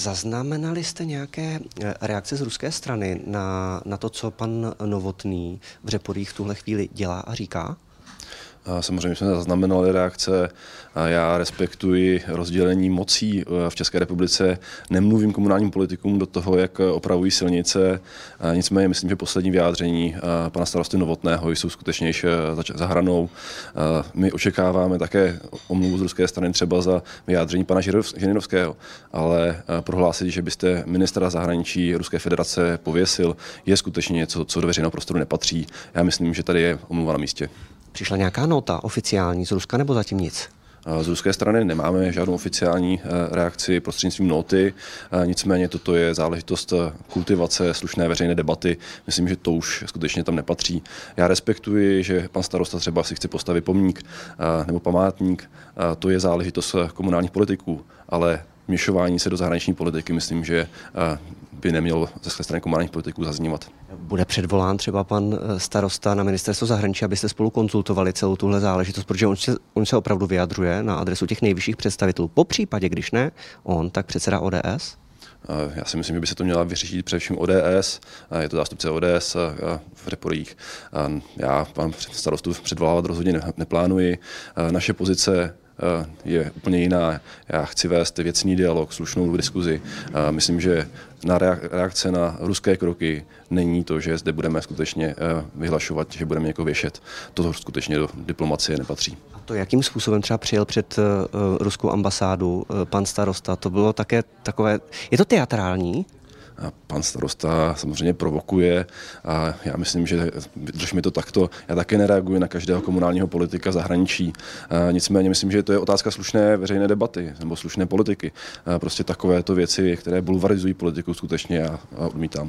Zaznamenali jste nějaké eh, reakce z ruské strany na, na to, co pan Novotný v Řeporích v tuhle chvíli dělá a říká? Samozřejmě jsme zaznamenali reakce. Já respektuji rozdělení mocí v České republice. Nemluvím komunálním politikům do toho, jak opravují silnice. Nicméně myslím, že poslední vyjádření pana starosty Novotného jsou skutečně již za hranou. My očekáváme také omluvu z ruské strany třeba za vyjádření pana Žirinovského, ale prohlásit, že byste ministra zahraničí Ruské federace pověsil, je skutečně něco, co do veřejného prostoru nepatří. Já myslím, že tady je omluva na místě. Přišla nějaká nota oficiální z Ruska nebo zatím nic? Z ruské strany nemáme žádnou oficiální eh, reakci prostřednictvím noty, eh, nicméně toto je záležitost eh, kultivace slušné veřejné debaty. Myslím, že to už skutečně tam nepatří. Já respektuji, že pan starosta třeba si chce postavit pomník nebo památník. To je záležitost komunálních politiků, ale měšování se do zahraniční politiky, myslím, že by nemělo ze strany komunálních politiků zaznívat. Bude předvolán třeba pan eh, starosta na ministerstvo zahraničí, abyste spolu konzultovali celou tuhle záležitost, protože on se, on se opravdu vyjadřuje na adresu těch nejvyšších představitelů. Po případě, když ne on, tak předseda ODS? Já si myslím, že by se to měla vyřešit především ODS, je to zástupce ODS v reporích. Já pan starostu předvolávat rozhodně neplánuji. Naše pozice Eh, je úplně jiná. Já chci vést věcný dialog, slušnou diskuzi. Myslím, že na reakce na ruské kroky není to, že zde budeme skutečně eh, vyhlašovat, že budeme někoho věšet. To skutečně do diplomacie nepatří. A to jakým způsobem třeba přijel před ruskou ambasádu pan starosta? To bylo také takové, je to teatrální? Pan starosta samozřejmě provokuje a já myslím, že když mi to takto, já také nereaguji na každého komunálního politika zahraničí. Nicméně myslím, že to je otázka slušné veřejné debaty nebo slušné politiky. Prostě takovéto věci, které bulvarizují politiku, skutečně já odmítám.